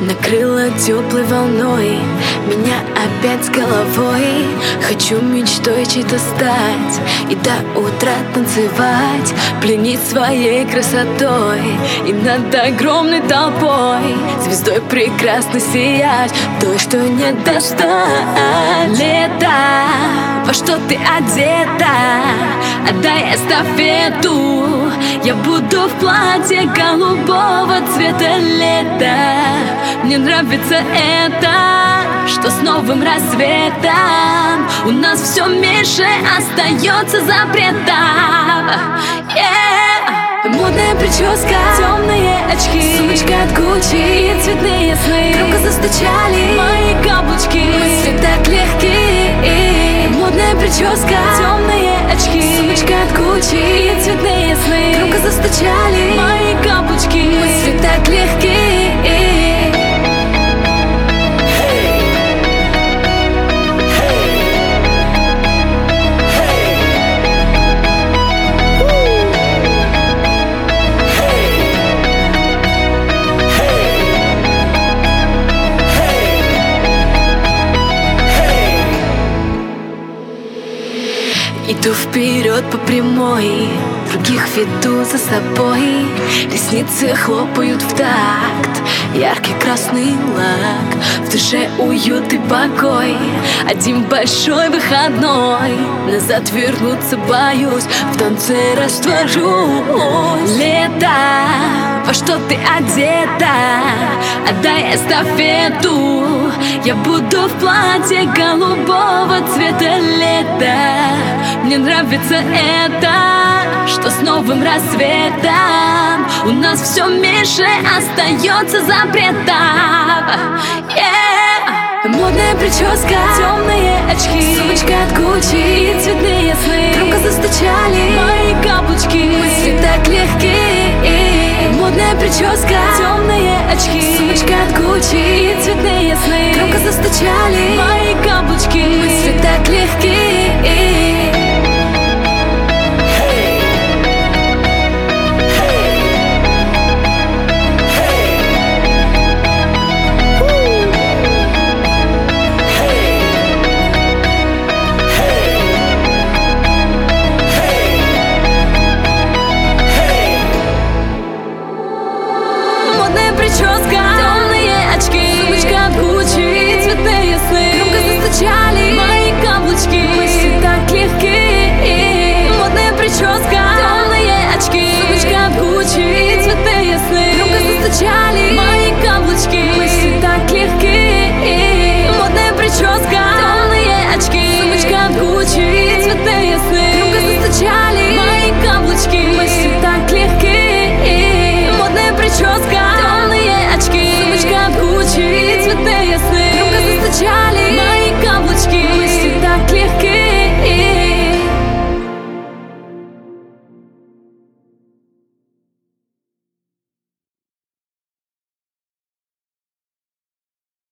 накрыла теплой волной Меня опять с головой. Хочу мечтой чьей-то стать И до утра танцевать Пленить своей красотой. И над огромной толпой Звездой прекрасно сиять Той, что не достать. Лето, во что ты одета? Отдай эстафету Я буду в платье голубого цвета лета. Мне нравится это Что с новым рассветом. У нас все меньше остается запретов yeah. Модная прическа, темные очки. Сумочка от Гуччи и цветные сны. Громко застучали мои каблучки. Мысли так легкие Модная прическа, темные Громко застучали Иду вперед по прямой, других веду за собой. Ресницы хлопают в такт, яркий красный лак. В душе уют и покой, один большой выходной. Назад вернуться боюсь, в танце растворюсь. Лето, во что ты одета, отдай эстафету. Я буду в платье голубого цвета лета. Мне нравится это, что с новым рассветом. У нас все меньше остается запретов yeah. Модная прическа, темные очки. Сумочка от Гуччи цветные сны. Громко застучали. мои Модная прическа, темные очки. Сумочка от Гуччи и цветные сны. Громко застучали мои каблучки. Мысли так легкие